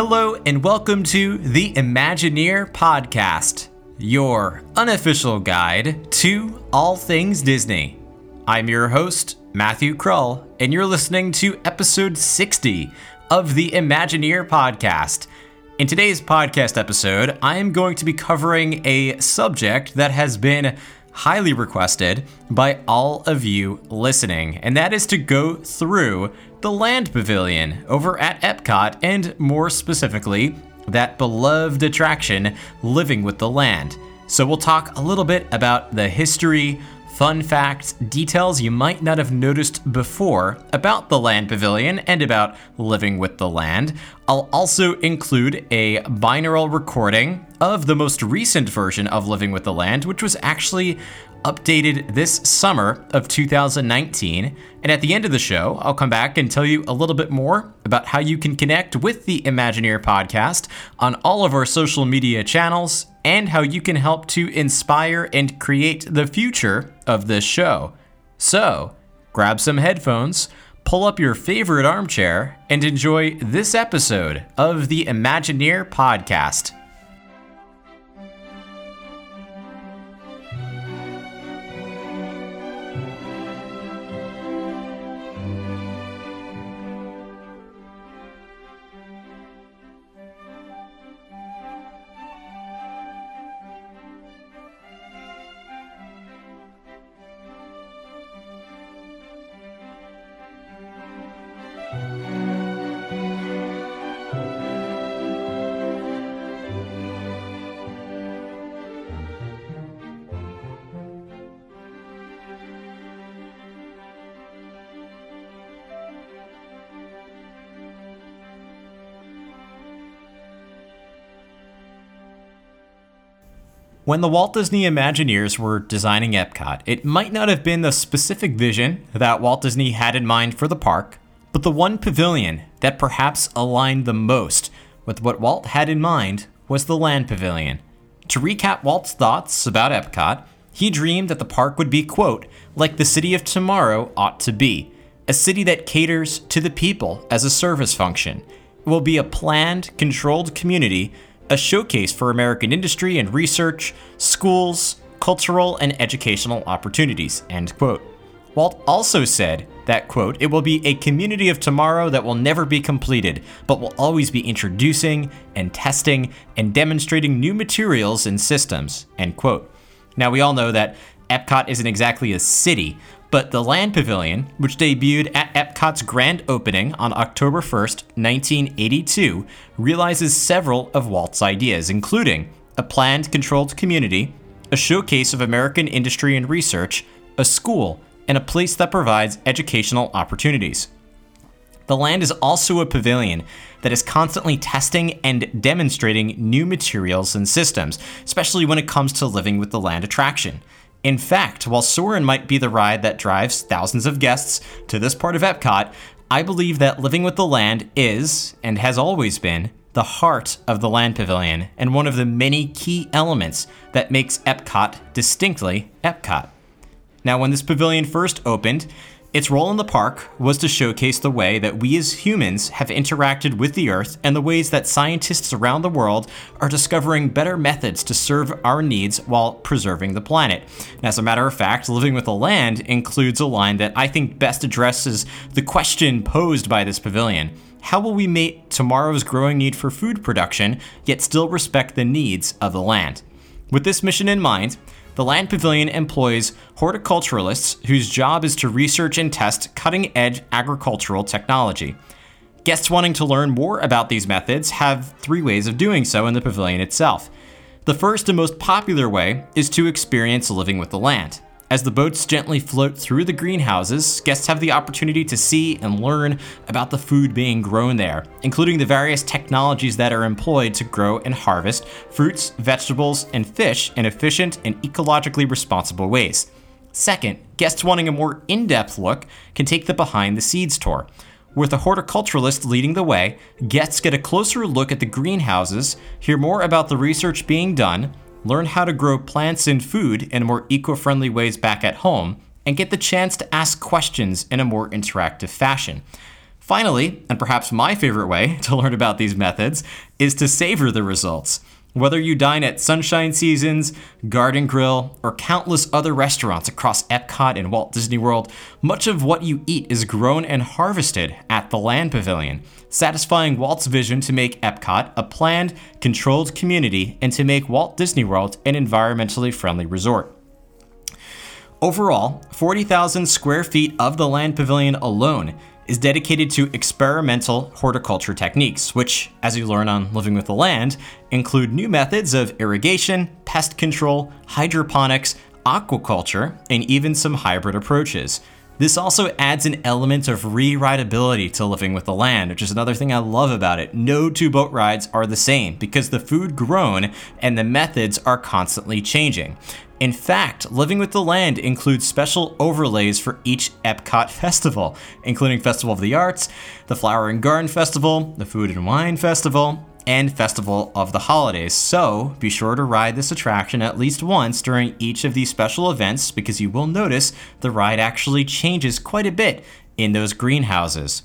Hello, and welcome to the Imagineer Podcast, your unofficial guide to all things Disney. I'm your host, Matthew Krull, and you're listening to episode 60 of the Imagineer Podcast. In today's podcast episode, I am going to be covering a subject that has been highly requested by all of you listening, and that is to go through the Land Pavilion over at Epcot, and more specifically, that beloved attraction, Living with the Land. So, we'll talk a little bit about the history, fun facts, details you might not have noticed before about the Land Pavilion and about living with the land. I'll also include a binaural recording of the most recent version of Living with the Land, which was actually updated this summer of 2019. And at the end of the show, I'll come back and tell you a little bit more about how you can connect with the Imagineer podcast on all of our social media channels and how you can help to inspire and create the future of this show. So, grab some headphones, pull up your favorite armchair, and enjoy this episode of the Imagineer podcast. When the Walt Disney Imagineers were designing Epcot, it might not have been the specific vision that Walt Disney had in mind for the park, but the one pavilion that perhaps aligned the most with what Walt had in mind was the Land Pavilion. To recap Walt's thoughts about Epcot, he dreamed that the park would be, quote, like the city of tomorrow ought to be, a city that caters to the people as a service function. It will be a planned, controlled community a showcase for American industry and research, schools, cultural and educational opportunities, end quote. Walt also said that, quote, it will be a community of tomorrow that will never be completed, but will always be introducing and testing and demonstrating new materials and systems, end quote. Now, we all know that Epcot isn't exactly a city, but the Land Pavilion, which debuted at Epcot's grand opening on October 1st, 1982, realizes several of Walt's ideas, including a planned controlled community, a showcase of American industry and research, a school, and a place that provides educational opportunities. The land is also a pavilion that is constantly testing and demonstrating new materials and systems, especially when it comes to living with the land attraction. In fact, while Soarin' might be the ride that drives thousands of guests to this part of Epcot, I believe that Living with the Land is, and has always been, the heart of the Land Pavilion and one of the many key elements that makes Epcot distinctly Epcot. Now, when this pavilion first opened, its role in the park was to showcase the way that we as humans have interacted with the Earth and the ways that scientists around the world are discovering better methods to serve our needs while preserving the planet. And as a matter of fact, Living with the Land includes a line that I think best addresses the question posed by this pavilion. How will we meet tomorrow's growing need for food production, yet still respect the needs of the land? With this mission in mind, the Land Pavilion employs horticulturalists whose job is to research and test cutting edge agricultural technology. Guests wanting to learn more about these methods have three ways of doing so in the pavilion itself. The first and most popular way is to experience living with the land. As the boats gently float through the greenhouses, guests have the opportunity to see and learn about the food being grown there, including the various technologies that are employed to grow and harvest fruits, vegetables, and fish in efficient and ecologically responsible ways. Second, guests wanting a more in depth look can take the behind the seeds tour. With a horticulturalist leading the way, guests get a closer look at the greenhouses, hear more about the research being done, learn how to grow plants and food in more eco friendly ways back at home, and get the chance to ask questions in a more interactive fashion. Finally, and perhaps my favorite way to learn about these methods, is to savor the results. Whether you dine at Sunshine Seasons, Garden Grill, or countless other restaurants across Epcot and Walt Disney World, much of what you eat is grown and harvested at the Land Pavilion, satisfying Walt's vision to make Epcot a planned, controlled community and to make Walt Disney World an environmentally friendly resort. Overall, 40,000 square feet of the Land Pavilion alone is dedicated to experimental horticulture techniques, which, as you learn on Living with the Land, include new methods of irrigation, pest control, hydroponics, aquaculture, and even some hybrid approaches. This also adds an element of re-rideability to Living with the Land, which is another thing I love about it. No two boat rides are the same because the food grown and the methods are constantly changing. In fact, Living with the Land includes special overlays for each Epcot festival, including Festival of the Arts, the Flower and Garden Festival, the Food and Wine Festival, and Festival of the Holidays. So be sure to ride this attraction at least once during each of these special events because you will notice the ride actually changes quite a bit in those greenhouses.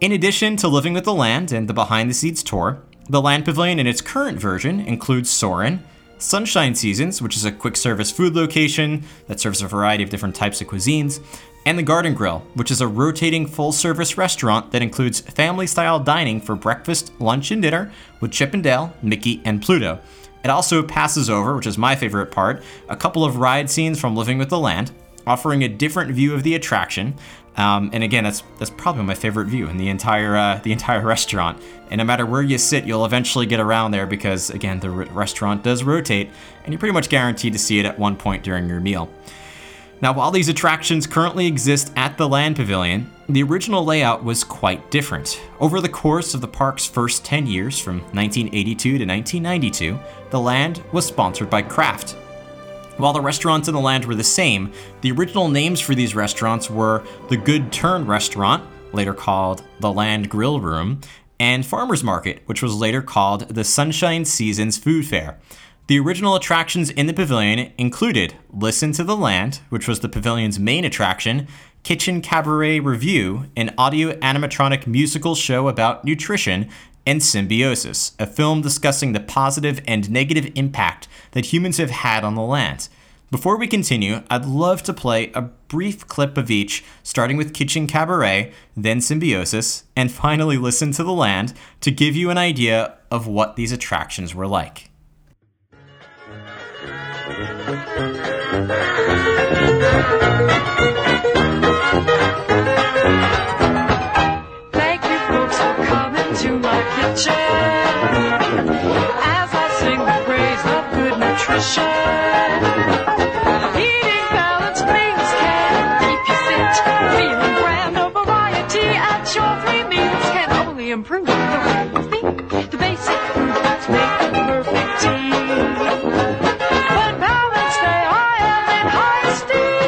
In addition to Living with the Land and the behind the scenes tour, the Land Pavilion in its current version includes Soarin', Sunshine Seasons, which is a quick service food location that serves a variety of different types of cuisines, and the Garden Grill, which is a rotating full service restaurant that includes family style dining for breakfast, lunch, and dinner with Chip and Dale, Mickey, and Pluto. It also passes over, which is my favorite part, a couple of ride scenes from Living with the Land, offering a different view of the attraction. Um, and again, that's that's probably my favorite view in the entire uh, the entire restaurant. And no matter where you sit, you'll eventually get around there because again, the restaurant does rotate, and you're pretty much guaranteed to see it at one point during your meal. Now, while these attractions currently exist at the Land Pavilion, the original layout was quite different. Over the course of the park's first 10 years, from 1982 to 1992, the land was sponsored by Kraft. While the restaurants in the land were the same, the original names for these restaurants were the Good Turn Restaurant, later called the Land Grill Room, and Farmers Market, which was later called the Sunshine Seasons Food Fair. The original attractions in the pavilion included Listen to the Land, which was the pavilion's main attraction, Kitchen Kabaret Revue, an audio animatronic musical show about nutrition, and Symbiosis, a film discussing the positive and negative impact that humans have had on the land. Before we continue, I'd love to play a brief clip of each, starting with Kitchen Kabaret, then Symbiosis, and finally Listen to the Land to give you an idea of what these attractions were like. Improve the way you think. The basic make perfect team. Are held in high esteem.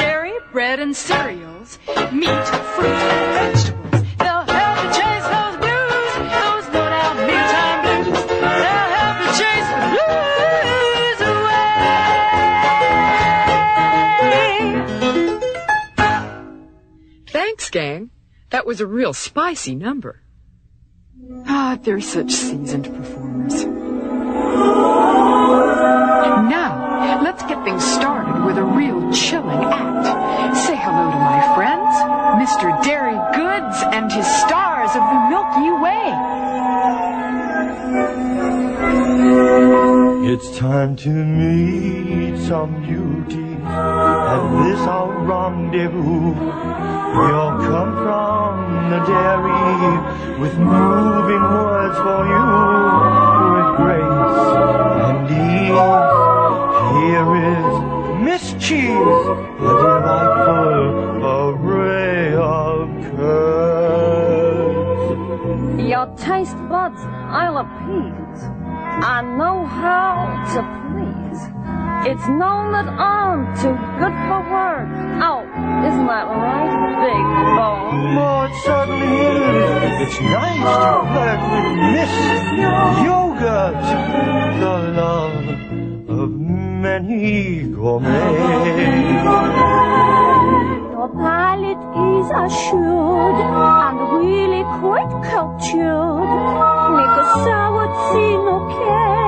Dairy, bread, and cereals, meat, fruit, and vegetables. Was a real spicy number. Ah, they're such seasoned performers. Now, let's get things started with a real chilling act. Say hello to my friends, Mr. Dairy Goods and his stars of the Milky Way. It's time to meet some beauties at this our rendezvous. We all come from the dairy with moving words for you, with grace and ease. Here is Miss Cheese, a delightful array of curds. Your taste buds I'll appease. I know how to please. It's known that I'm too good for words. Oh, isn't that right, big bone? Oh, it certainly is. It's nice to flirt with Miss Yogurt, the love of many gourmets. Your palate is assured and really quite cultured. Make a sour scene okay,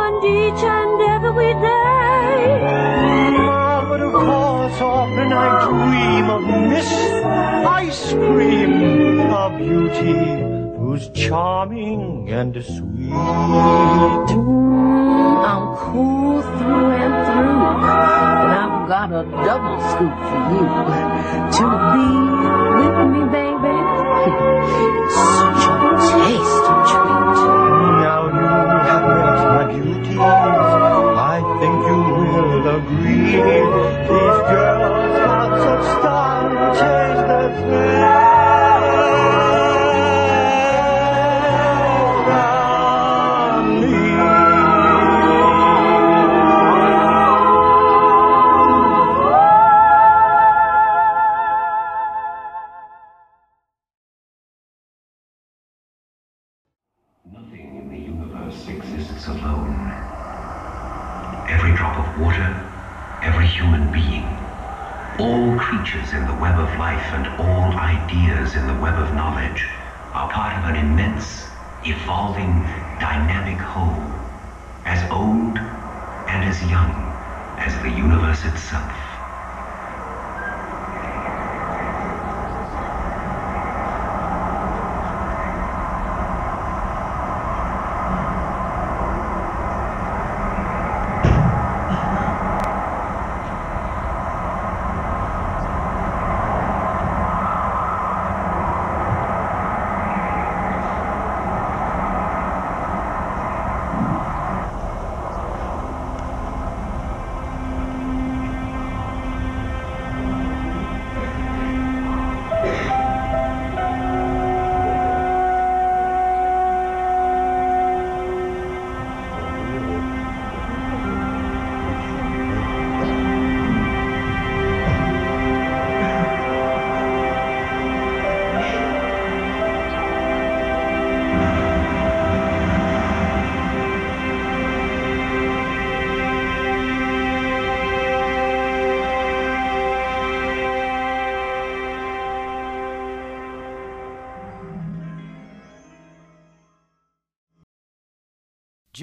on each and every day. Ah, but of course, often I dream of Miss Ice Cream, a beauty who's charming and sweet. I'm cool through and through, but I've got a double scoop for you. To be with me, baby, such a tasty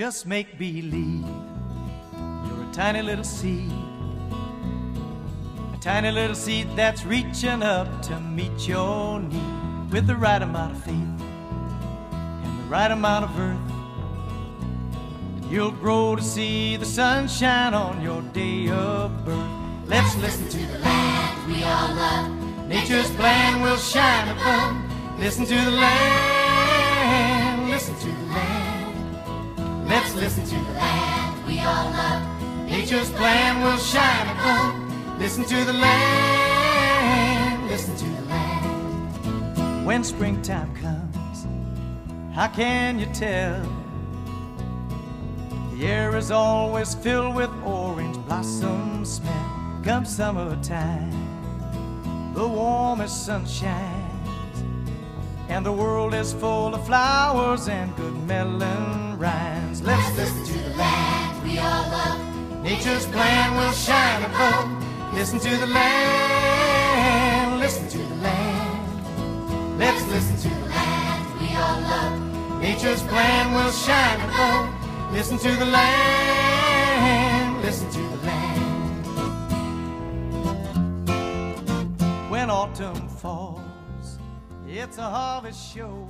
Just make believe you're a tiny little seed. A tiny little seed that's reaching up to meet your need with the right amount of faith and the right amount of earth. And you'll grow to see the sunshine on your day of birth. Let's listen to the land we all love. Nature's plan will shine above. Listen to the land, listen to the land we all love. Nature's plan will shine above. Listen to the land, listen to the land. When springtime comes, how can you tell? The air is always filled with orange blossom smell. Come summertime, the warmest sunshine. And the world is full of flowers and good melon Nature's plan will shine above. Listen to the land, listen to the land. Let's listen to the land we all love. Nature's plan will shine above. Listen to the land, listen to the land. When autumn falls. It's a harvest show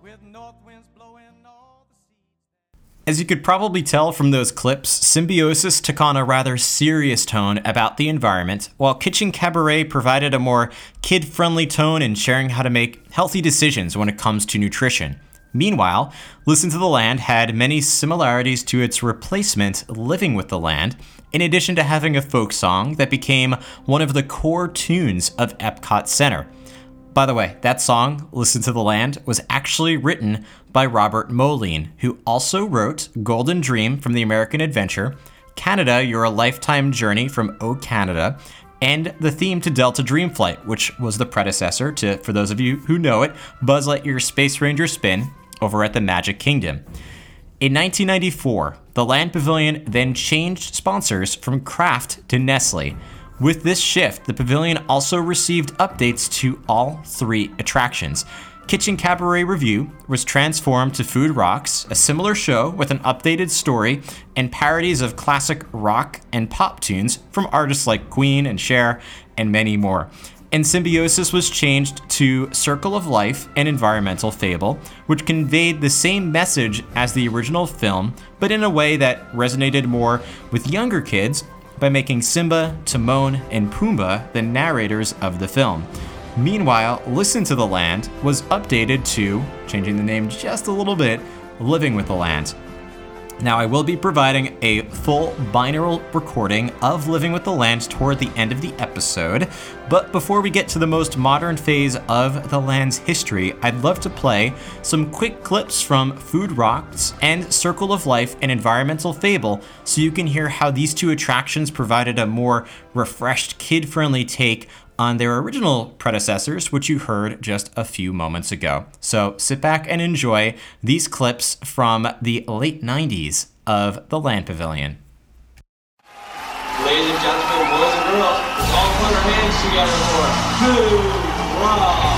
with north winds blowing. As you could probably tell from those clips, Symbiosis took on a rather serious tone about the environment, while Kitchen Kabaret provided a more kid friendly tone in sharing how to make healthy decisions when it comes to nutrition. Meanwhile, Listen to the Land had many similarities to its replacement, Living with the Land, in addition to having a folk song that became one of the core tunes of Epcot Center. By the way, that song, Listen to the Land, was actually written by Robert Moline, who also wrote Golden Dream from the American Adventure, Canada, You're a Lifetime Journey from O Canada, and the theme to Delta Dreamflight, which was the predecessor to, for those of you who know it, Buzz Lightyear's Space Ranger spin over at the Magic Kingdom. In 1994, the Land Pavilion then changed sponsors from Kraft to Nestle, With this shift, the pavilion also received updates to all three attractions. Kitchen Kabaret Revue was transformed to Food Rocks, a similar show with an updated story and parodies of classic rock and pop tunes from artists like Queen and Cher, and many more. And Symbiosis was changed to Circle of Life and Environmental Fable, which conveyed the same message as the original film, but in a way that resonated more with younger kids by making Simba, Timon, and Pumbaa the narrators of the film. Meanwhile, Listen to the Land was updated to, changing the name just a little bit, Living with the Land. Now, I will be providing a full binaural recording of Living with the Land toward the end of the episode, but before we get to the most modern phase of the land's history, I'd love to play some quick clips from Food Rocks and Circle of Life and Environmental Fable so you can hear how these two attractions provided a more refreshed, kid friendly take on their original predecessors, which you heard just a few moments ago. So sit back and enjoy these clips from the late 90s of the Land Pavilion. Ladies and gentlemen, boys and girls, let's all put our hands together for Food Rock.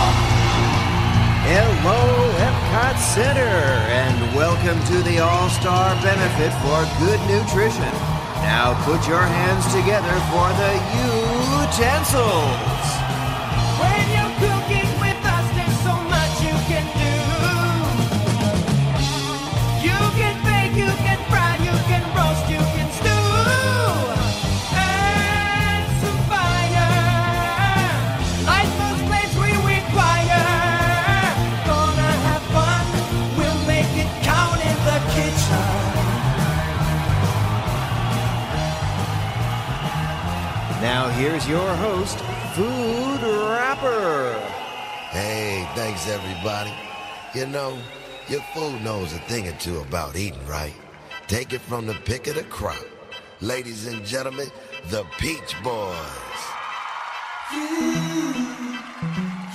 Hello, Epcot Center, and welcome to the All Star Benefit for Good Nutrition. Now put your hands together for the utensils. Now here's your host, Food Rapper. Hey, thanks everybody. You know, your food knows a thing or two about eating, right? Take it from the pick of the crop. Ladies and gentlemen, the Peach Boys.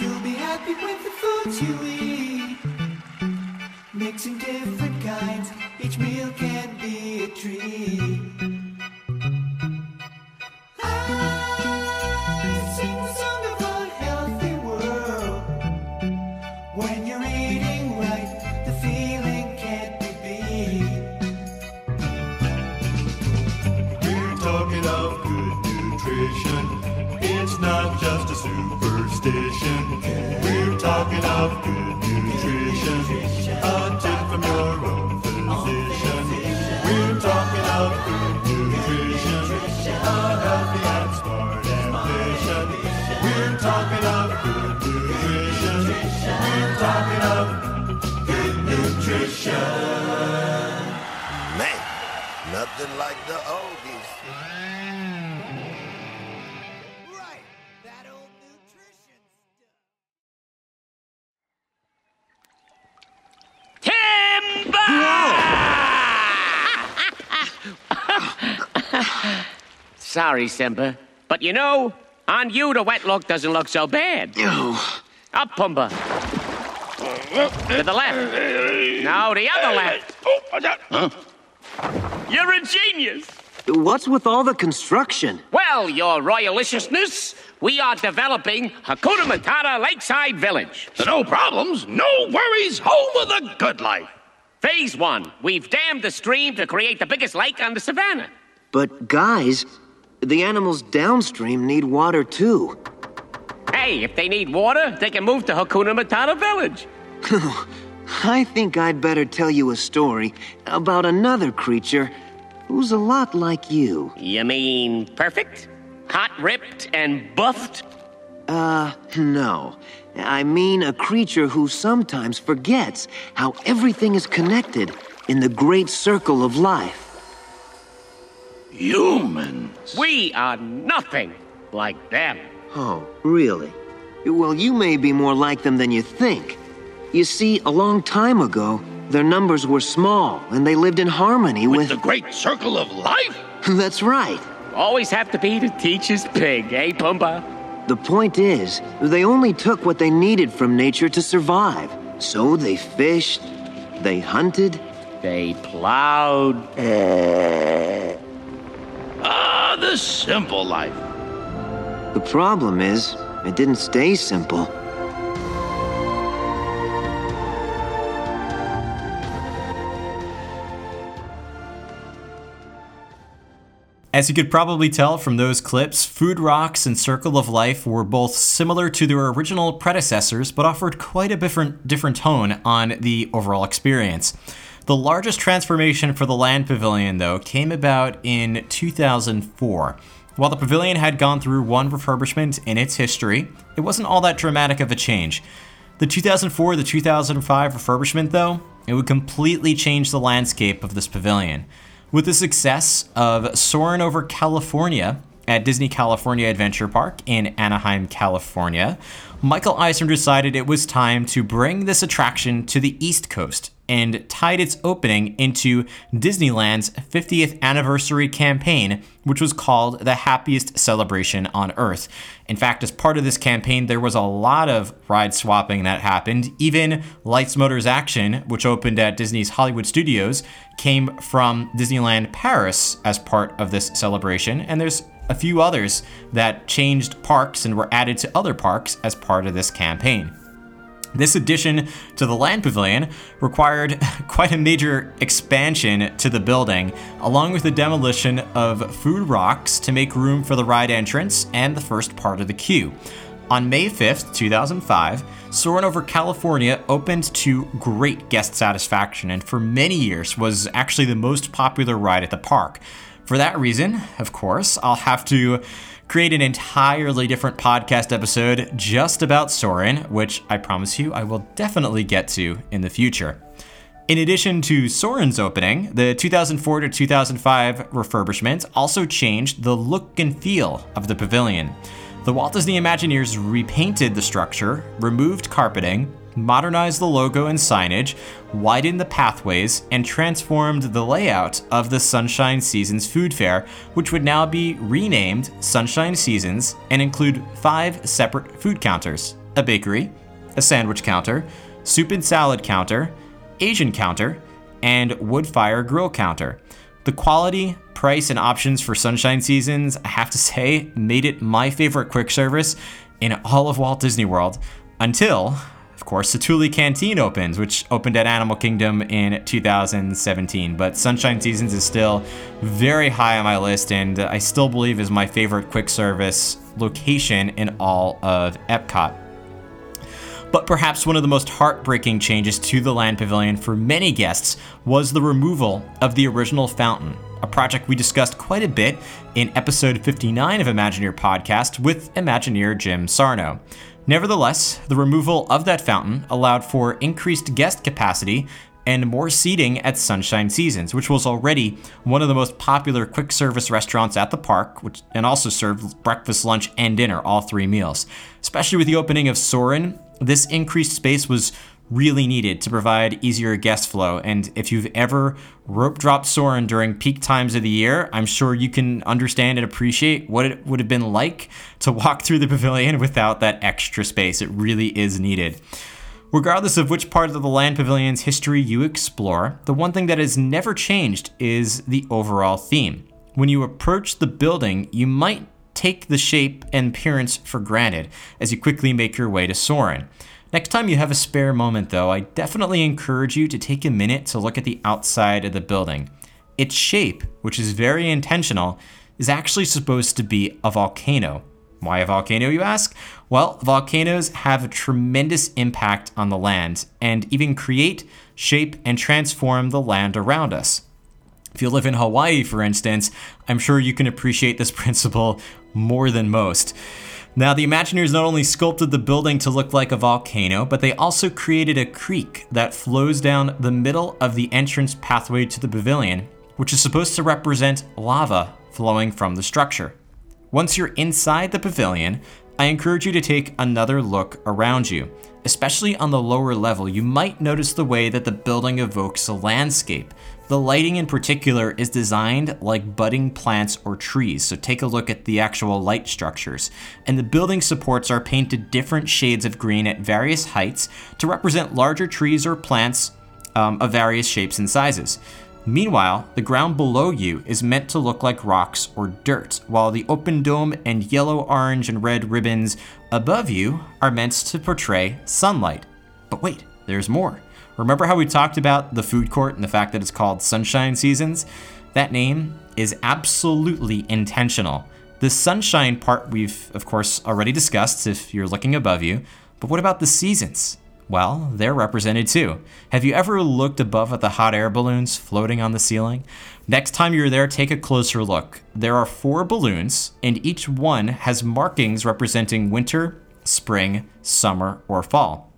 You'll be happy with the foods you eat. Mixing different kinds, each meal can be a treat. It's not just a superstition. We're talking of good Sorry, Simba. But you know, on you the wet look doesn't look so bad. Up, Pumbaa. To the left. No, the other left. Huh? You're a genius. What's with all the construction? Well, your royaliciousness, we are developing Hakuna Matata Lakeside Village. No problems, no worries, home of the good life. Phase one, we've dammed the stream to create the biggest lake on the savannah. But, guys, the animals downstream need water too. Hey, if they need water, they can move to Hakuna Matata Village. I think I'd better tell you a story about another creature who's a lot like you. You mean perfect? Hot ripped and buffed? Uh, no. I mean a creature who sometimes forgets how everything is connected in the great circle of life. Humans. We are nothing like them. Oh, really? Well, you may be more like them than you think. You see, a long time ago, their numbers were small and they lived in harmony With with. the great circle of life? That's right. Always have to be the teacher's pig, eh, Pumbaa? The point is, they only took what they needed from nature to survive. So they fished, they hunted, They plowed. Ah, the simple life. The problem is, it didn't stay simple. As you could probably tell from those clips, Food Rocks and Circle of Life were both similar to their original predecessors, but offered quite a different, different tone on the overall experience. The largest transformation for the Land Pavilion, though, came about in 2004. While the pavilion had gone through one refurbishment in its history, it wasn't all that dramatic of a change. The 2004 the 2005 refurbishment, though, it would completely change the landscape of this pavilion. With the success of Soarin' over California at Disney California Adventure Park in Anaheim, California, Michael Eisner decided it was time to bring this attraction to the East Coast and tied its opening into Disneyland's 50th anniversary campaign, which was called the Happiest Celebration on Earth. In fact, as part of this campaign, there was a lot of ride swapping that happened. Even Lights Motors Action, which opened at Disney's Hollywood Studios, came from Disneyland Paris as part of this celebration, and there's a few others that changed parks and were added to other parks as part of this campaign. This addition to the land pavilion required quite a major expansion to the building, along with the demolition of food rocks to make room for the ride entrance and the first part of the queue. On May 5th, 2005, Soarin' over California opened to great guest satisfaction and for many years was actually the most popular ride at the park. For that reason, of course, I'll have to create an entirely different podcast episode just about Soarin', which I promise you I will definitely get to in the future. In addition to Soarin's opening, the 2004 to 2005 refurbishment also changed the look and feel of the pavilion. The Walt Disney Imagineers repainted the structure, removed carpeting, modernized the logo and signage, widened the pathways, and transformed the layout of the Sunshine Seasons food fair, which would now be renamed Sunshine Seasons and include five separate food counters a bakery, a sandwich counter, soup and salad counter, Asian counter, and wood fire grill counter. The quality, price, and options for Sunshine Seasons, I have to say, made it my favorite quick service in all of Walt Disney World until of course, the Satu'li Canteen opens, which opened at Animal Kingdom in 2017. But Sunshine Seasons is still very high on my list, and I still believe is my favorite quick service location in all of Epcot. But perhaps one of the most heartbreaking changes to the Land Pavilion for many guests was the removal of the original fountain, a project we discussed quite a bit in episode 59 of Imagineer Podcast with Imagineer Jim Sarno. Nevertheless, the removal of that fountain allowed for increased guest capacity and more seating at Sunshine Seasons, which was already one of the most popular quick service restaurants at the park, which and also served breakfast, lunch, and dinner, all three meals. Especially with the opening of Soarin', this increased space was really needed to provide easier guest flow. And if you've ever rope dropped Soarin' during peak times of the year, I'm sure you can understand and appreciate what it would have been like to walk through the pavilion without that extra space. It really is needed. Regardless of which part of the Land Pavilion's history you explore, the one thing that has never changed is the overall theme. When you approach the building, you might take the shape and appearance for granted as you quickly make your way to Soarin'. Next time you have a spare moment, though, I definitely encourage you to take a minute to look at the outside of the building. Its shape, which is very intentional, is actually supposed to be a volcano. Why a volcano, you ask? Well, volcanoes have a tremendous impact on the land and even create, shape, and transform the land around us. If you live in Hawaii, for instance, I'm sure you can appreciate this principle more than most. Now, the Imagineers not only sculpted the building to look like a volcano, but they also created a creek that flows down the middle of the entrance pathway to the pavilion, which is supposed to represent lava flowing from the structure. Once you're inside the pavilion, I encourage you to take another look around you. Especially on the lower level, you might notice the way that the building evokes a landscape. The lighting in particular is designed like budding plants or trees, so take a look at the actual light structures. And the building supports are painted different shades of green at various heights to represent larger trees or plants um, of various shapes and sizes. Meanwhile, the ground below you is meant to look like rocks or dirt, while the open dome and yellow, orange, and red ribbons above you are meant to portray sunlight. But wait, there's more. Remember how we talked about the food court and the fact that it's called Sunshine Seasons? That name is absolutely intentional. The sunshine part we've, of course, already discussed if you're looking above you, but what about the seasons? Well, they're represented too. Have you ever looked above at the hot air balloons floating on the ceiling? Next time you're there, take a closer look. There are four balloons, and each one has markings representing winter, spring, summer, or fall.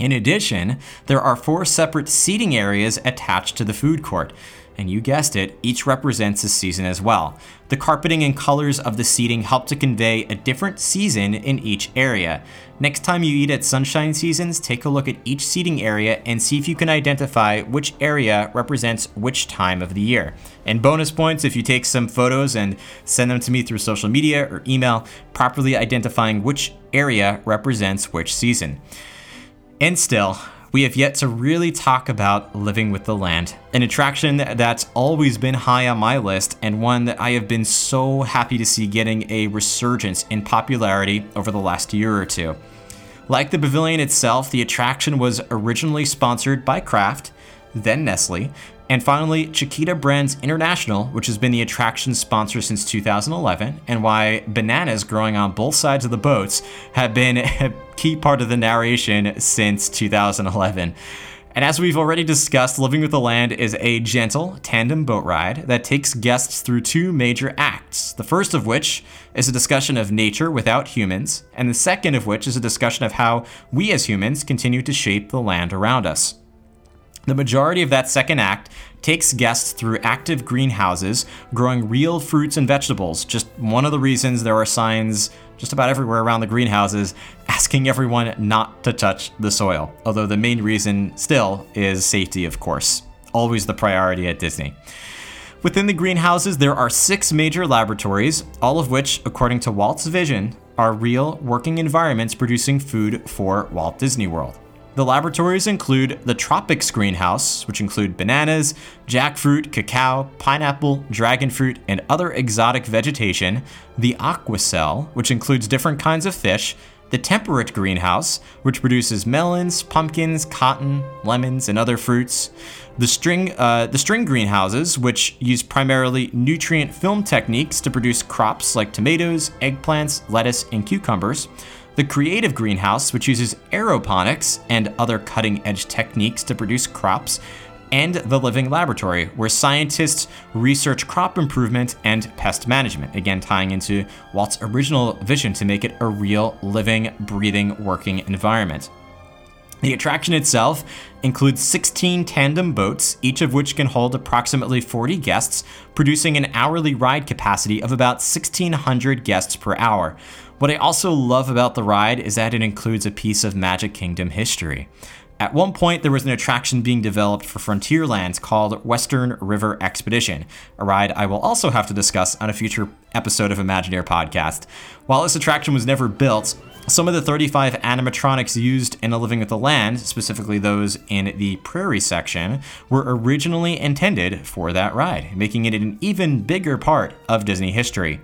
In addition, there are four separate seating areas attached to the food court. And you guessed it, each represents a season as well. The carpeting and colors of the seating help to convey a different season in each area. Next time you eat at Sunshine Seasons, take a look at each seating area and see if you can identify which area represents which time of the year. And bonus points if you take some photos and send them to me through social media or email, properly identifying which area represents which season. And still, we have yet to really talk about Living with the Land, an attraction that's always been high on my list and one that I have been so happy to see getting a resurgence in popularity over the last year or two. Like the pavilion itself, the attraction was originally sponsored by Kraft, then Nestle, and finally, Chiquita Brands International, which has been the attraction sponsor since 2011, and why bananas growing on both sides of the boats have been a key part of the narration since 2011. And as we've already discussed, Living with the Land is a gentle tandem boat ride that takes guests through two major acts. The first of which is a discussion of nature without humans, and the second of which is a discussion of how we as humans continue to shape the land around us. The majority of that second act takes guests through active greenhouses growing real fruits and vegetables. Just one of the reasons there are signs just about everywhere around the greenhouses asking everyone not to touch the soil. Although the main reason still is safety, of course. Always the priority at Disney. Within the greenhouses, there are six major laboratories, all of which, according to Walt's vision, are real working environments producing food for Walt Disney World. The laboratories include the Tropics Greenhouse, which include bananas, jackfruit, cacao, pineapple, dragon fruit, and other exotic vegetation, the Aquacell, which includes different kinds of fish, the Temperate Greenhouse, which produces melons, pumpkins, cotton, lemons, and other fruits, the string, uh, the string greenhouses, which use primarily nutrient film techniques to produce crops like tomatoes, eggplants, lettuce, and cucumbers, the Creative Greenhouse, which uses aeroponics and other cutting edge techniques to produce crops, and the Living Laboratory, where scientists research crop improvement and pest management, again tying into Walt's original vision to make it a real, living, breathing, working environment. The attraction itself includes 16 tandem boats, each of which can hold approximately 40 guests, producing an hourly ride capacity of about 1,600 guests per hour. What I also love about the ride is that it includes a piece of Magic Kingdom history. At one point, there was an attraction being developed for Frontierlands called Western River Expedition, a ride I will also have to discuss on a future episode of Imagineer Podcast. While this attraction was never built, some of the 35 animatronics used in A Living with the Land, specifically those in the prairie section, were originally intended for that ride, making it an even bigger part of Disney history.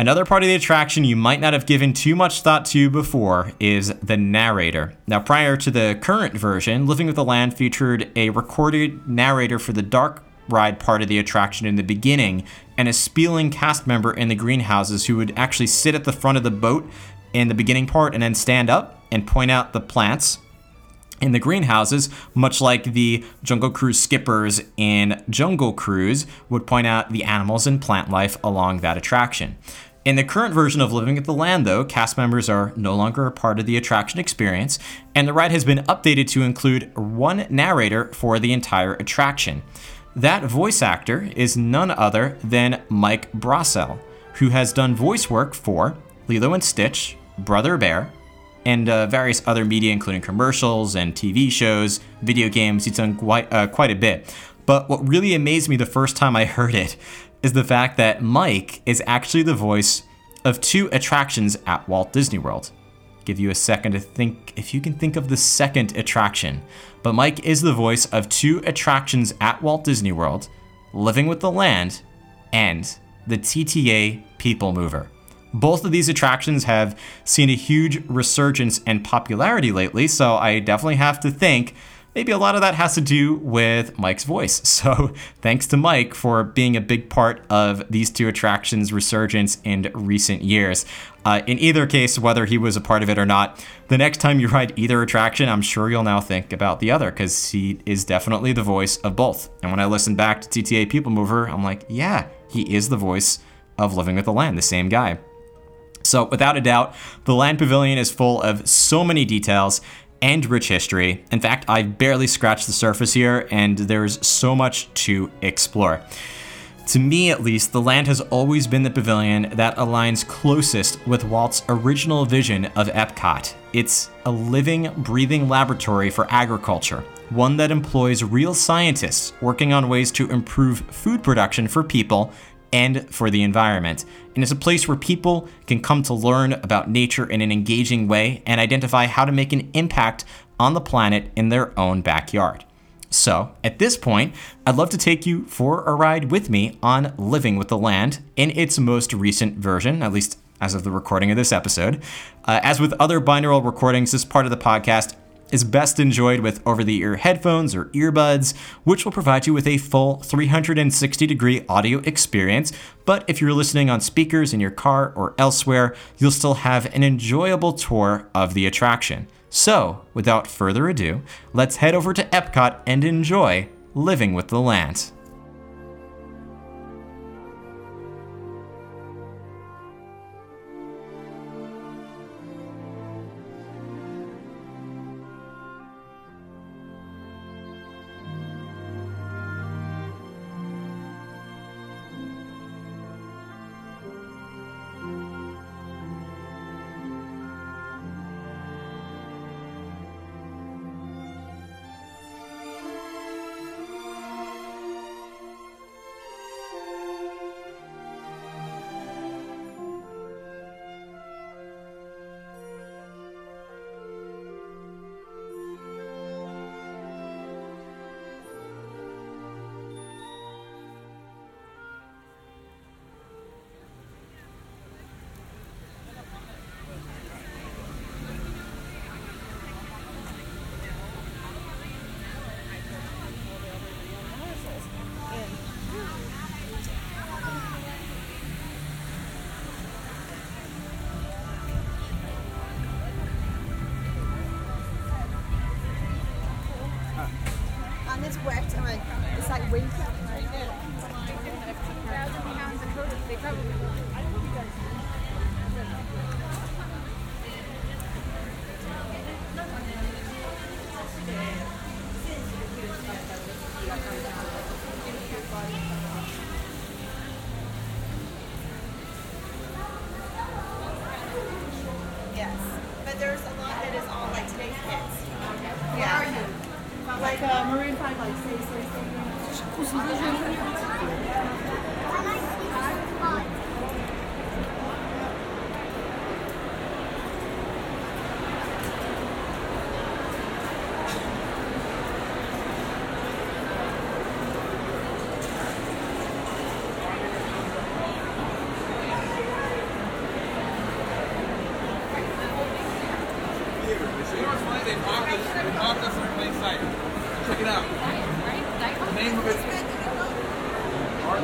Another part of the attraction you might not have given too much thought to before is the narrator. Now, prior to the current version, Living with the Land featured a recorded narrator for the dark ride part of the attraction in the beginning and a spieling cast member in the greenhouses who would actually sit at the front of the boat in the beginning part and then stand up and point out the plants in the greenhouses, much like the Jungle Cruise skippers in Jungle Cruise would point out the animals and plant life along that attraction. In the current version of Living at the Land, though, cast members are no longer a part of the attraction experience, and the ride has been updated to include one narrator for the entire attraction. That voice actor is none other than Mike Brassell, who has done voice work for Lilo and Stitch, Brother Bear, and uh, various other media, including commercials and TV shows, video games. He's done quite, uh, quite a bit. But what really amazed me the first time I heard it is the fact that Mike is actually the voice of two attractions at Walt Disney World. give you a second to think if you can think of the second attraction. But Mike is the voice of two attractions at Walt Disney World Living with the Land and the TTA People Mover. Both of these attractions have seen a huge resurgence and popularity lately, so I definitely have to think maybe a lot of that has to do with Mike's voice. So thanks to Mike for being a big part of these two attractions' resurgence in recent years. Uh, in either case, whether he was a part of it or not, the next time you ride either attraction, I'm sure you'll now think about the other because he is definitely the voice of both. And when I listen back to TTA People Mover, I'm like, yeah, he is the voice of Living with the Land, the same guy. So, without a doubt, the Land Pavilion is full of so many details and rich history. In fact, I've barely scratched the surface here, and there's so much to explore. To me, at least, the land has always been the pavilion that aligns closest with Walt's original vision of Epcot. It's a living, breathing laboratory for agriculture, one that employs real scientists working on ways to improve food production for people and for the environment. And it's a place where people can come to learn about nature in an engaging way and identify how to make an impact on the planet in their own backyard. So, at this point, I'd love to take you for a ride with me on Living with the Land in its most recent version, at least as of the recording of this episode. Uh, as with other binaural recordings, this part of the podcast is best enjoyed with over the ear headphones or earbuds, which will provide you with a full 360 degree audio experience. But if you're listening on speakers in your car or elsewhere, you'll still have an enjoyable tour of the attraction. So, without further ado, let's head over to Epcot and enjoy Living with the Land. You know what's funny? They mocked us. They mocked us in plain sight. Check it out. The name of it. Art.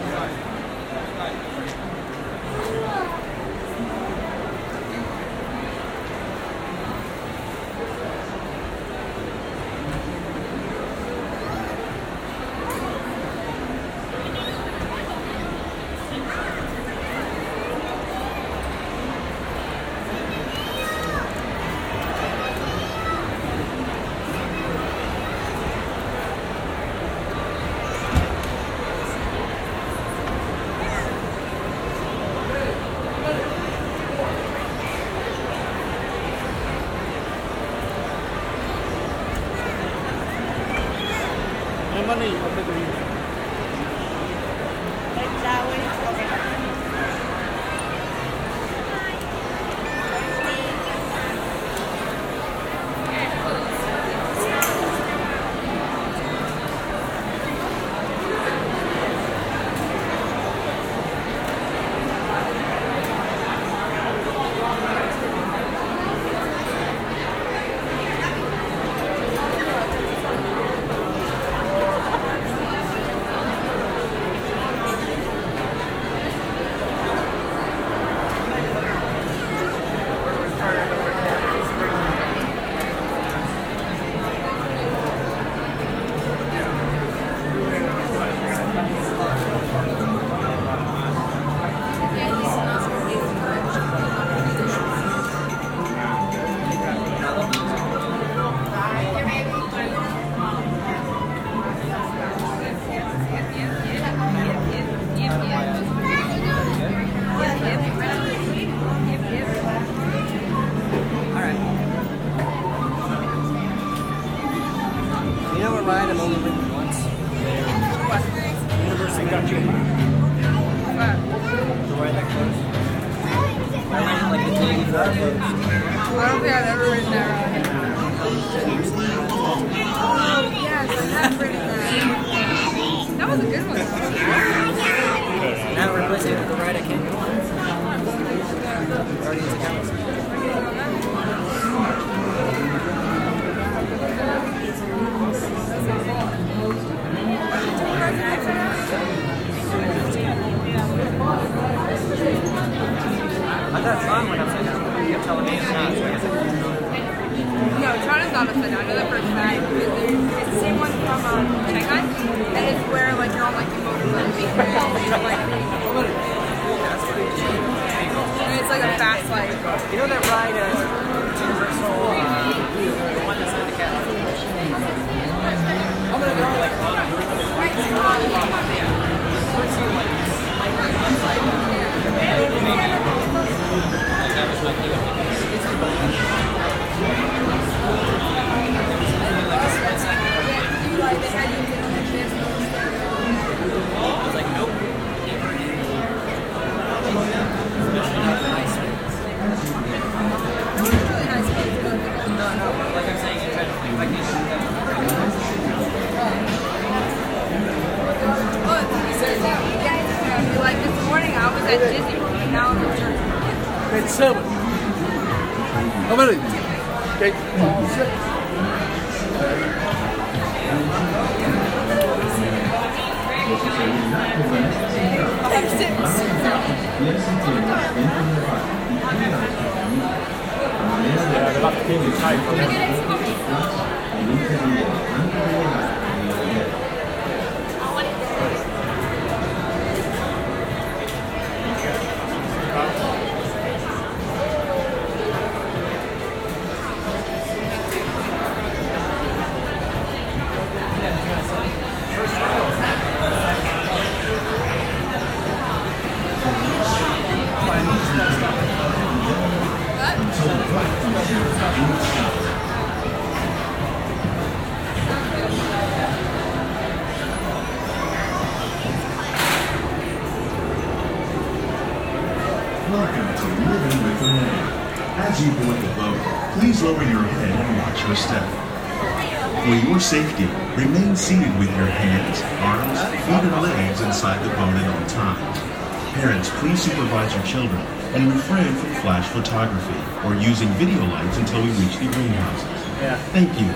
Parents, please supervise your children and refrain from flash photography or using video lights until we reach the greenhouses. Thank you.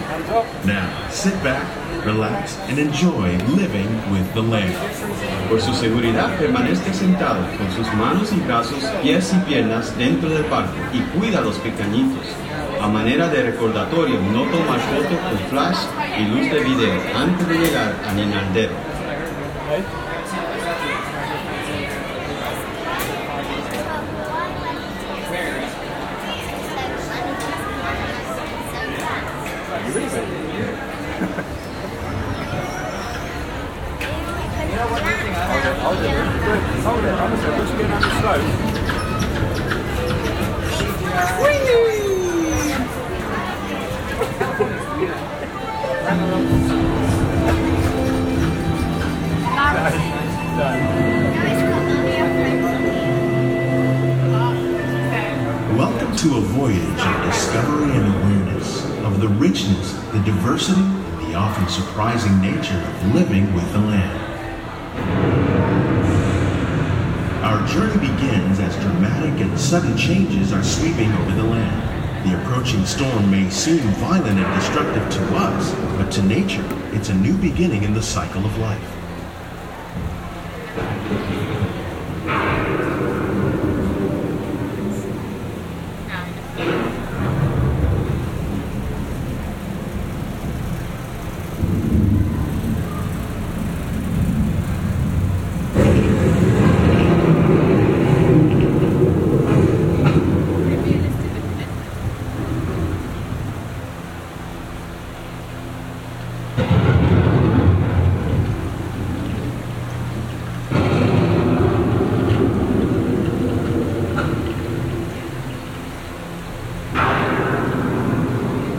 Now, sit back, relax, and enjoy living with the land. Por su seguridad, permanezca sentado con sus manos y brazos, pies y piernas dentro del barco y cuida a los pequeñitos. A manera de recordatorio, no tomar foto con flash y luz de video antes de llegar a Ninaldero. Voyage of discovery and awareness of the richness, the diversity, and the often surprising nature of living with the land. Our journey begins as dramatic and sudden changes are sweeping over the land. The approaching storm may seem violent and destructive to us, but to nature, it's a new beginning in the cycle of life.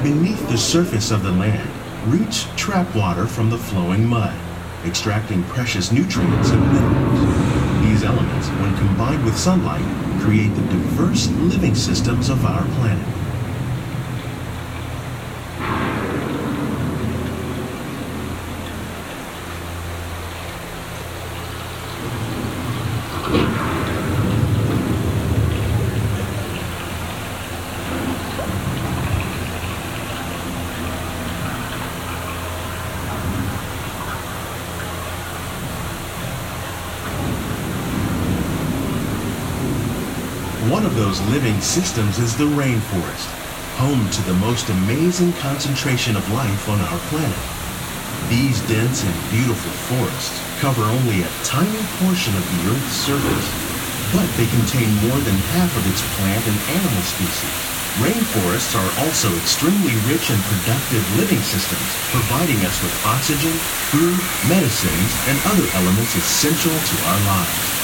Beneath the surface of the land, roots trap water from the flowing mud, extracting precious nutrients and minerals. These elements, when combined with sunlight, create the diverse living systems of our planet. One of those living systems is the rainforest, home to the most amazing concentration of life on our planet. These dense and beautiful forests cover only a tiny portion of the Earth's surface, but they contain more than half of its plant and animal species. Rainforests are also extremely rich and productive living systems, providing us with oxygen, food, medicines, and other elements essential to our lives.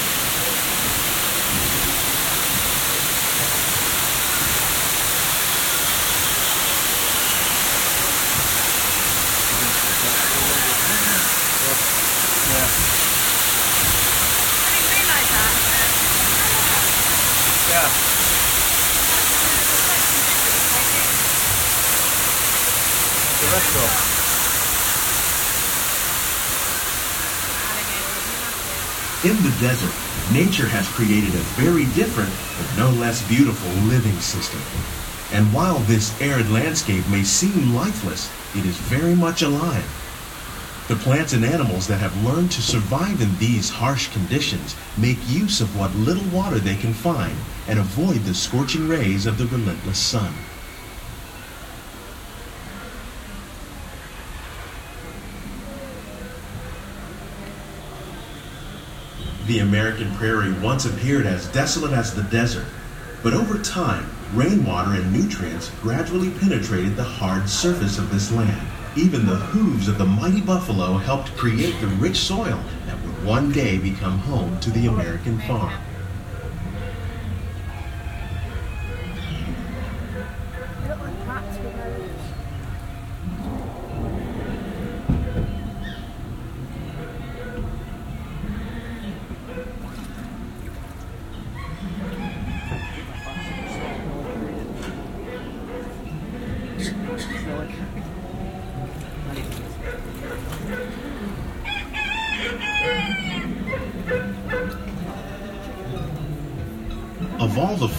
Desert, nature has created a very different, but no less beautiful living system. And while this arid landscape may seem lifeless, it is very much alive. The plants and animals that have learned to survive in these harsh conditions make use of what little water they can find and avoid the scorching rays of the relentless sun. The American prairie once appeared as desolate as the desert, but over time, rainwater and nutrients gradually penetrated the hard surface of this land. Even the hooves of the mighty buffalo helped create the rich soil that would one day become home to the American farm.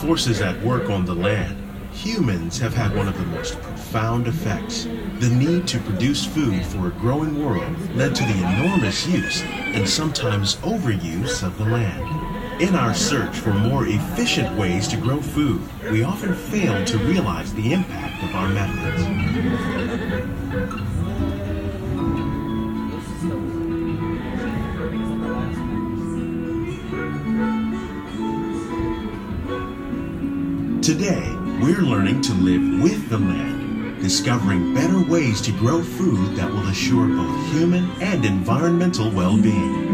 Forces at work on the land, humans have had one of the most profound effects. The need to produce food for a growing world led to the enormous use and sometimes overuse of the land. In our search for more efficient ways to grow food, we often fail to realize the impact of our methods. Today, we're learning to live with the land, discovering better ways to grow food that will assure both human and environmental well being.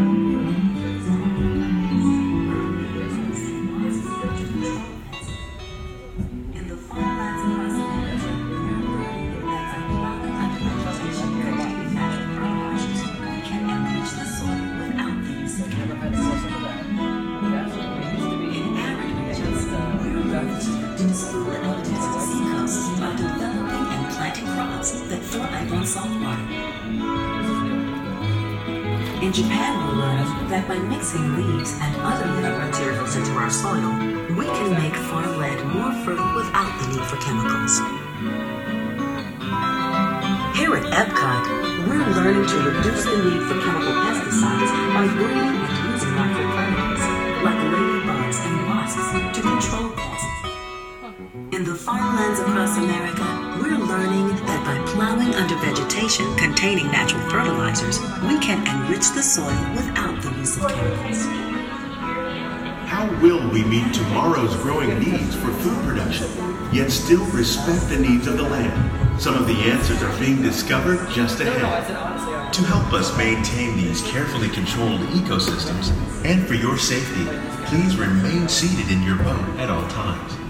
Respect the needs of the land? Some of the answers are being discovered just ahead. To help us maintain these carefully controlled ecosystems, and for your safety, please remain seated in your boat at all times.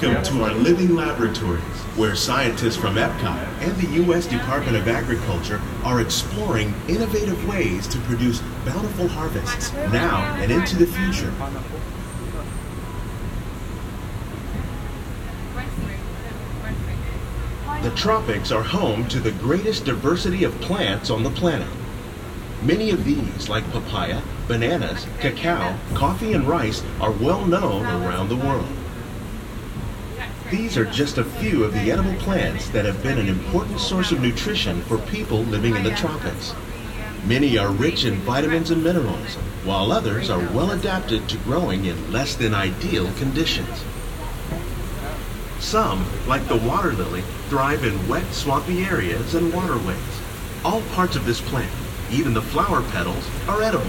Welcome to our living laboratories, where scientists from Epcot and the U.S. Department of Agriculture are exploring innovative ways to produce bountiful harvests now and into the future. The tropics are home to the greatest diversity of plants on the planet. Many of these, like papaya, bananas, cacao, coffee, and rice, are well known around the world. These are just a few of the edible plants that have been an important source of nutrition for people living in the tropics. Many are rich in vitamins and minerals, while others are well adapted to growing in less than ideal conditions. Some, like the water lily, thrive in wet, swampy areas and waterways. All parts of this plant, even the flower petals, are edible.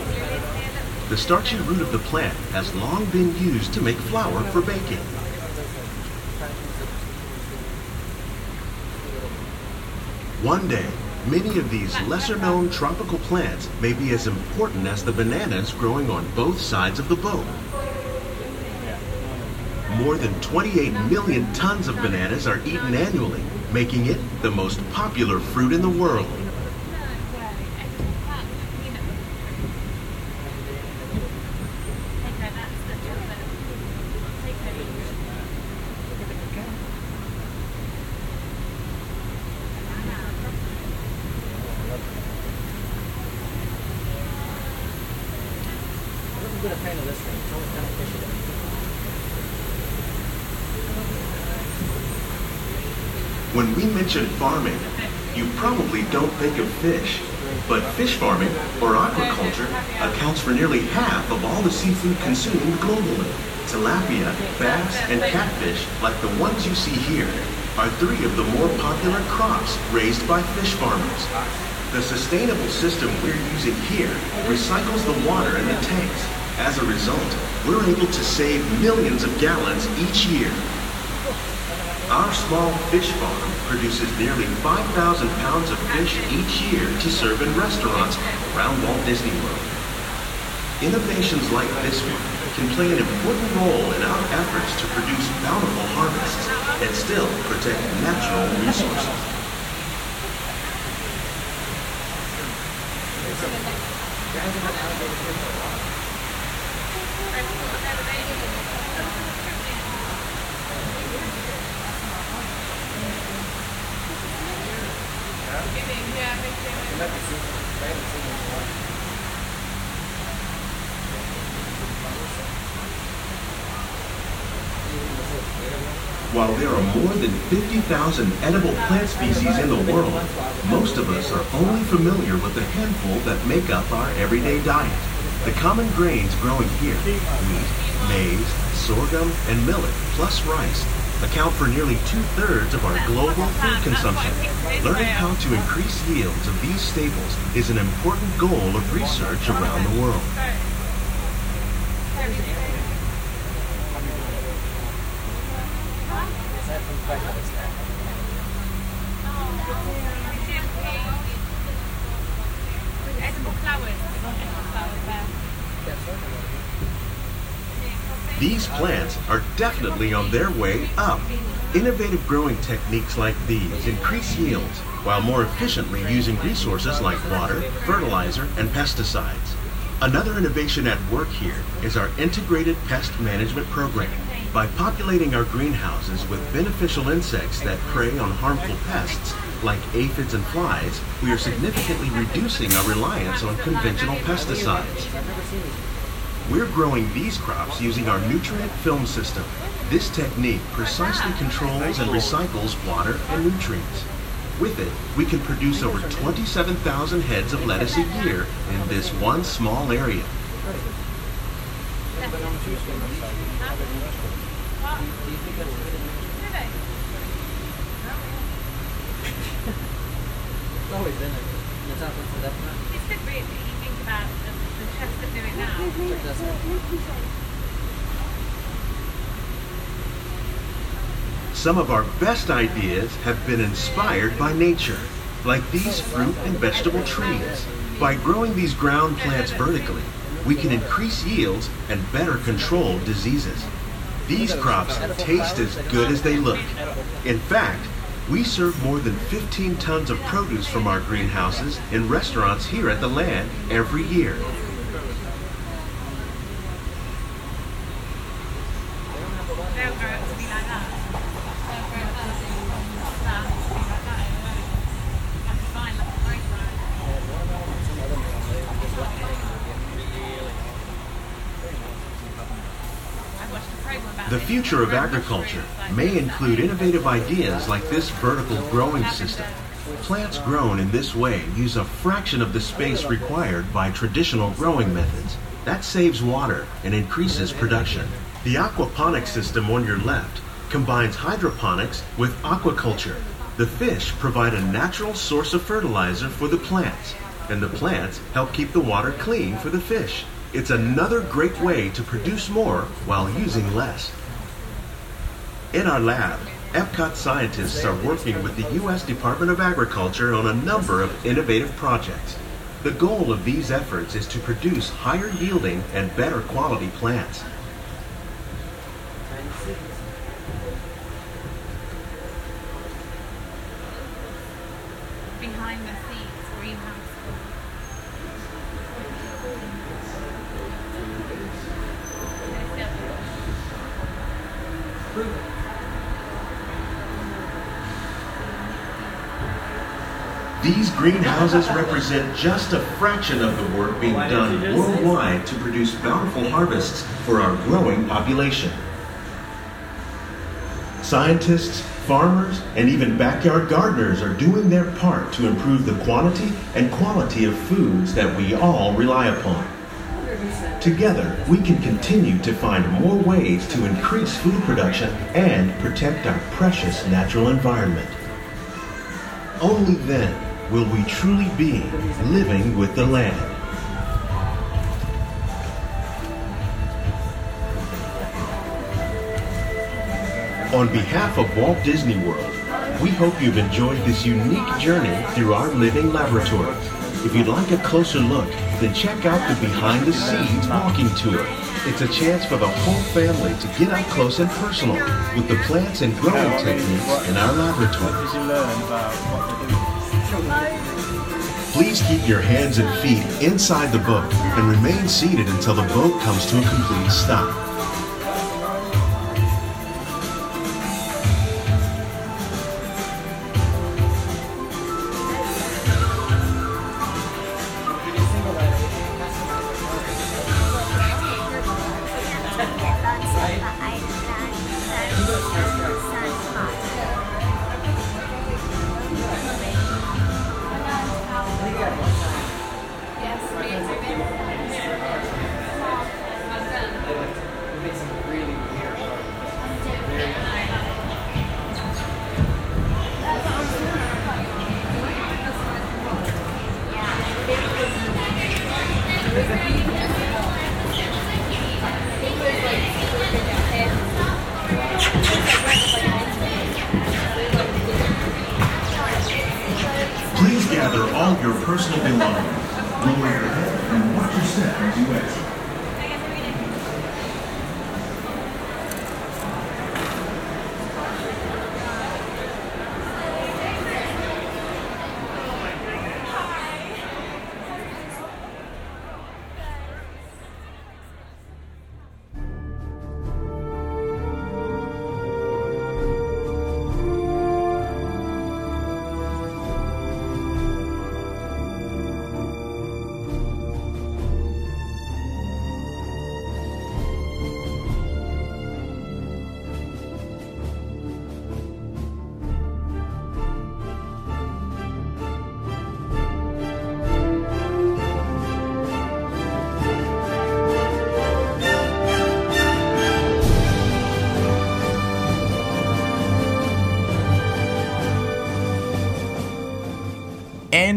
The starchy root of the plant has long been used to make flour for baking. One day, many of these lesser known tropical plants may be as important as the bananas growing on both sides of the boat. More than 28 million tons of bananas are eaten annually, making it the most popular fruit in the world. I'm good at playing this thing. It's always kind of fishy. When we mention farming, you probably don't think of fish. But fish farming, or aquaculture, accounts for nearly half of all the seafood consumed globally. Tilapia, bass, and catfish, like the ones you see here, are three of the more popular crops raised by fish farmers. The sustainable system we're using here recycles the water in the tanks. As a result, we're able to save millions of gallons each year. Our small fish farm produces nearly 5,000 pounds of fish each year to serve in restaurants around Walt Disney World. Innovations like this one can play an important role in our efforts to produce bountiful harvests and still protect natural resources. While there are more than 50,000 edible plant species in the world, most of us are only familiar with the handful that make up our everyday diet. The common grains growing here, wheat, maize, sorghum, and millet, plus rice, account for nearly two-thirds of our global food consumption. Learning how to increase yields of these staples is an important goal of research around the world. These plants are definitely on their way up. Innovative growing techniques like these increase yields while more efficiently using resources like water, fertilizer, and pesticides. Another innovation at work here is our integrated pest management program. By populating our greenhouses with beneficial insects that prey on harmful pests, like aphids and flies, we are significantly reducing our reliance on conventional pesticides. We're growing these crops using our nutrient film system. This technique precisely controls and recycles water and nutrients. With it, we can produce over 27,000 heads of lettuce a year in this one small area. It's always been you think about the, the chefs that Some of our best ideas have been inspired by nature, like these fruit and vegetable trees. By growing these ground plants vertically, we can increase yields and better control diseases. These crops taste as good as they look. In fact, we serve more than 15 tons of produce from our greenhouses in restaurants here at the land every year. Future of agriculture may include innovative ideas like this vertical growing system. Plants grown in this way use a fraction of the space required by traditional growing methods. That saves water and increases production. The aquaponic system on your left combines hydroponics with aquaculture. The fish provide a natural source of fertilizer for the plants, and the plants help keep the water clean for the fish. It's another great way to produce more while using less. In our lab, Epcot scientists are working with the U.S. Department of Agriculture on a number of innovative projects. The goal of these efforts is to produce higher yielding and better quality plants. Behind the scenes, greenhouse. These greenhouses represent just a fraction of the work being done worldwide to produce bountiful harvests for our growing population. Scientists, farmers, and even backyard gardeners are doing their part to improve the quantity and quality of foods that we all rely upon. Together, we can continue to find more ways to increase food production and protect our precious natural environment. Only then will we truly be living with the land. On behalf of Walt Disney World, we hope you've enjoyed this unique journey through our living laboratory. If you'd like a closer look, then check out the behind the scenes walking tour. It's a chance for the whole family to get up close and personal with the plants and growing techniques in our laboratory. Please keep your hands and feet inside the boat and remain seated until the boat comes to a complete stop.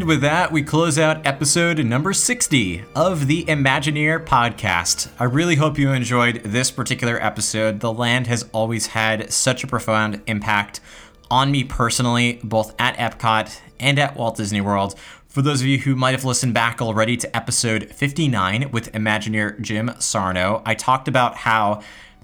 And with that, we close out episode number 60 of the Imagineer podcast. I really hope you enjoyed this particular episode. The land has always had such a profound impact on me personally, both at Epcot and at Walt Disney World. For those of you who might have listened back already to episode 59 with Imagineer Jim Sarno, I talked about how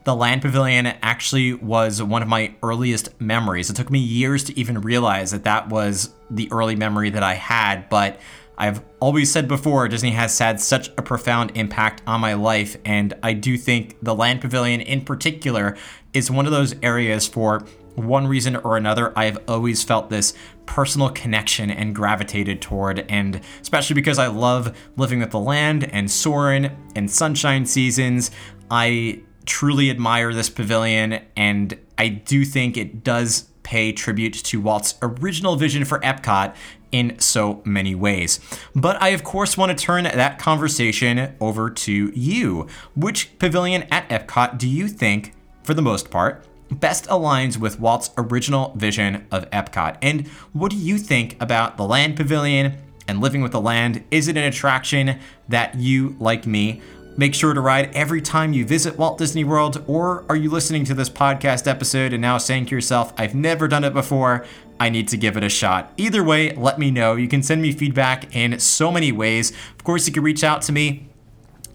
the Land Pavilion actually was one of my earliest memories. It took me years to even realize that that was the early memory that I had, but I've always said before, Disney has had such a profound impact on my life, and I do think the Land Pavilion in particular is one of those areas for one reason or another, I have always felt this personal connection and gravitated toward, and especially because I love living with the land and Soarin' and Sunshine Seasons, I truly admire this pavilion, and I do think it does pay tribute to Walt's original vision for Epcot in so many ways. But I, of course, want to turn that conversation over to you. Which pavilion at Epcot do you think, for the most part, best aligns with Walt's original vision of Epcot? And what do you think about the Land Pavilion and living with the land? Is it an attraction that you, like me, make sure to ride every time you visit Walt Disney World? Or are you listening to this podcast episode and now saying to yourself, I've never done it before? I need to give it a shot. Either way, let me know. You can send me feedback in so many ways. Of course, you can reach out to me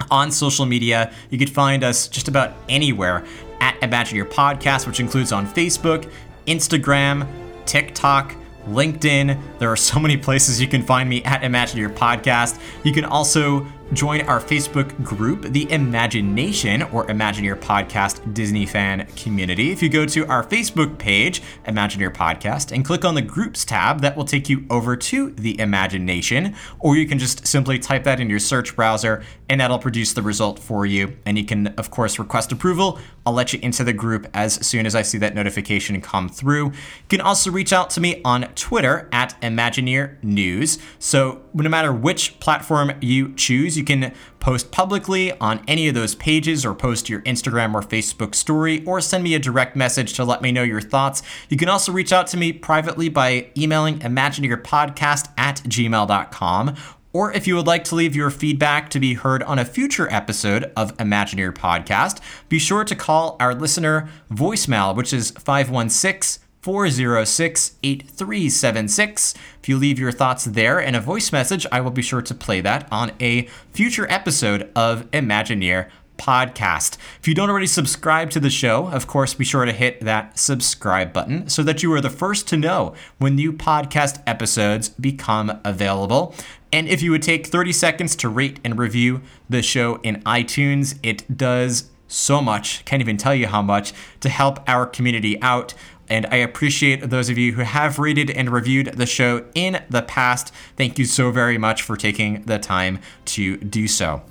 on social media. You could find us just about anywhere at Imagineer Podcast, which includes on Facebook, Instagram, TikTok, LinkedIn. There are so many places you can find me at Imagineer Podcast. You can also join our Facebook group, the Imagination or Imagineer Podcast Disney fan community. If you go to our Facebook page, Imagineer Podcast, and click on the groups tab, that will take you over to the Imagination, or you can just simply type that in your search browser and that'll produce the result for you. And you can, of course, request approval. I'll let you into the group as soon as I see that notification come through. You can also reach out to me on Twitter at Imagineer News. So, no matter which platform you choose, you can post publicly on any of those pages or post your Instagram or Facebook story or send me a direct message to let me know your thoughts. You can also reach out to me privately by emailing imagineerpodcast at gmail.com or if you would like to leave your feedback to be heard on a future episode of Imagineer Podcast, be sure to call our listener voicemail, which is 516 406 8376. If you leave your thoughts there in a voice message, I will be sure to play that on a future episode of Imagineer podcast. If you don't already subscribe to the show, of course, be sure to hit that subscribe button so that you are the first to know when new podcast episodes become available. And if you would take 30 seconds to rate and review the show in iTunes, it does so much, can't even tell you how much, to help our community out. And I appreciate those of you who have rated and reviewed the show in the past. Thank you so very much for taking the time to do so.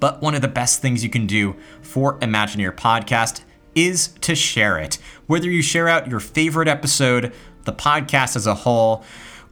But one of the best things you can do for Imagineer Podcast is to share it. Whether you share out your favorite episode, the podcast as a whole,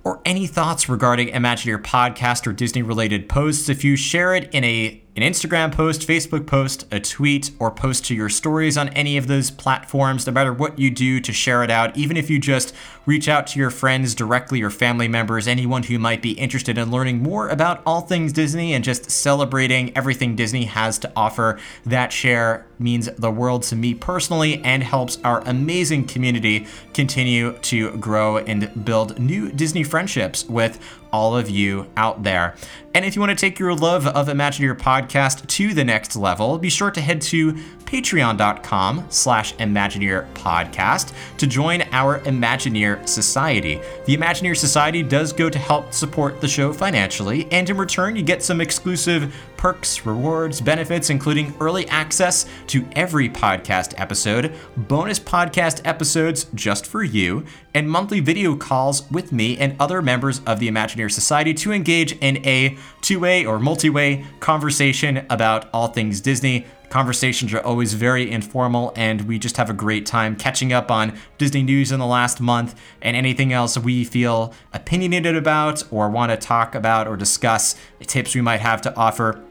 or any thoughts regarding Imagineer Podcast or Disney related posts, if you share it in a an Instagram post, Facebook post, a tweet, or post to your stories on any of those platforms, no matter what you do to share it out, even if you just reach out to your friends directly or family members, anyone who might be interested in learning more about all things Disney and just celebrating everything Disney has to offer, that share means the world to me personally and helps our amazing community continue to grow and build new Disney friendships with all of you out there. And if you want to take your love of Imagineer Podcast to the next level, be sure to head to patreon.com slash Imagineer Podcast to join our Imagineer Society. The Imagineer Society does go to help support the show financially, and in return, you get some exclusive perks, rewards, benefits, including early access to every podcast episode, bonus podcast episodes just for you, and monthly video calls with me and other members of the Imagineer Society to engage in a two way or multi way conversation about all things Disney. Conversations are always very informal, and we just have a great time catching up on Disney news in the last month and anything else we feel opinionated about or want to talk about or discuss, tips we might have to offer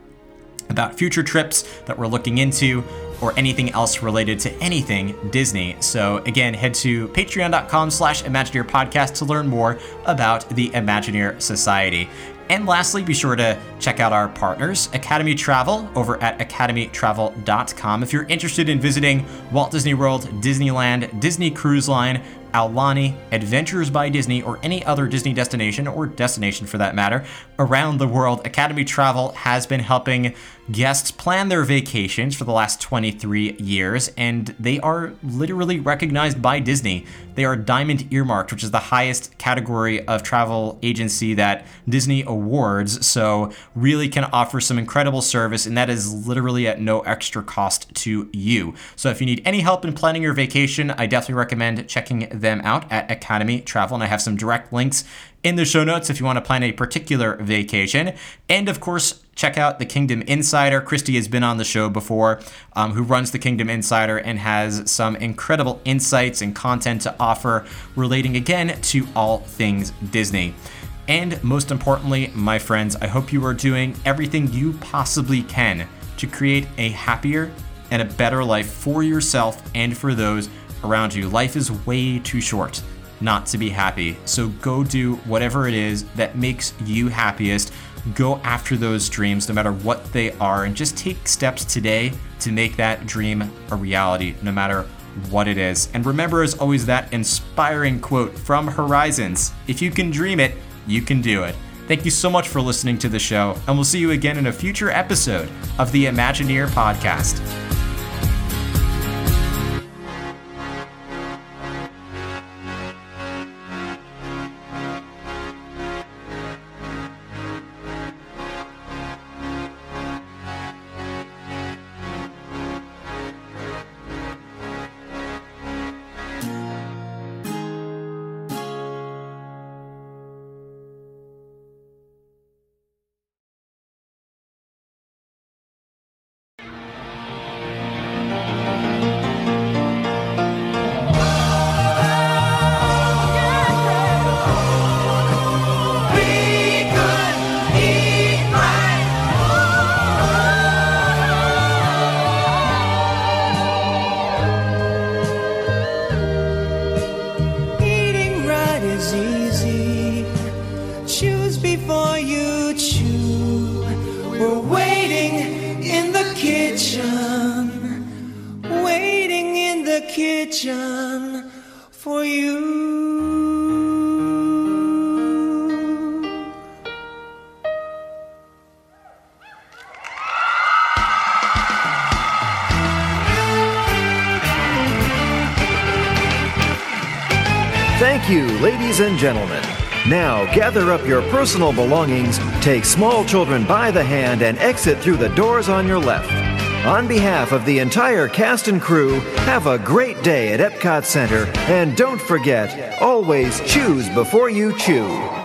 about future trips that we're looking into or anything else related to anything Disney. So again, head to patreon.com slash Imagineer podcast to learn more about the Imagineer Society. And lastly, be sure to check out our partners, Academy Travel, over at academytravel.com. If you're interested in visiting Walt Disney World, Disneyland, Disney Cruise Line, Aulani, Adventures by Disney, or any other Disney destination, or destination for that matter, around the world, Academy Travel has been helping Guests plan their vacations for the last 23 years, and they are literally recognized by Disney. They are diamond earmarked, which is the highest category of travel agency that Disney awards. So, really can offer some incredible service, and that is literally at no extra cost to you. So, if you need any help in planning your vacation, I definitely recommend checking them out at Academy Travel, and I have some direct links in the show notes if you want to plan a particular vacation. And of course, check out the Kingdom Insider. Christy has been on the show before, um, who runs the Kingdom Insider and has some incredible insights and content to offer relating again to all things Disney. And most importantly, my friends, I hope you are doing everything you possibly can to create a happier and a better life for yourself and for those around you. Life is way too short not to be happy. So go do whatever it is that makes you happiest. Go after those dreams, no matter what they are, and just take steps today to make that dream a reality, no matter what it is. And remember, as always, that inspiring quote from Horizons If you can dream it, you can do it. Thank you so much for listening to the show, and we'll see you again in a future episode of the Imagineer Podcast. And gentlemen. Now gather up your personal belongings, take small children by the hand, and exit through the doors on your left. On behalf of the entire cast and crew, have a great day at Epcot Center, and don't forget, always choose before you chew.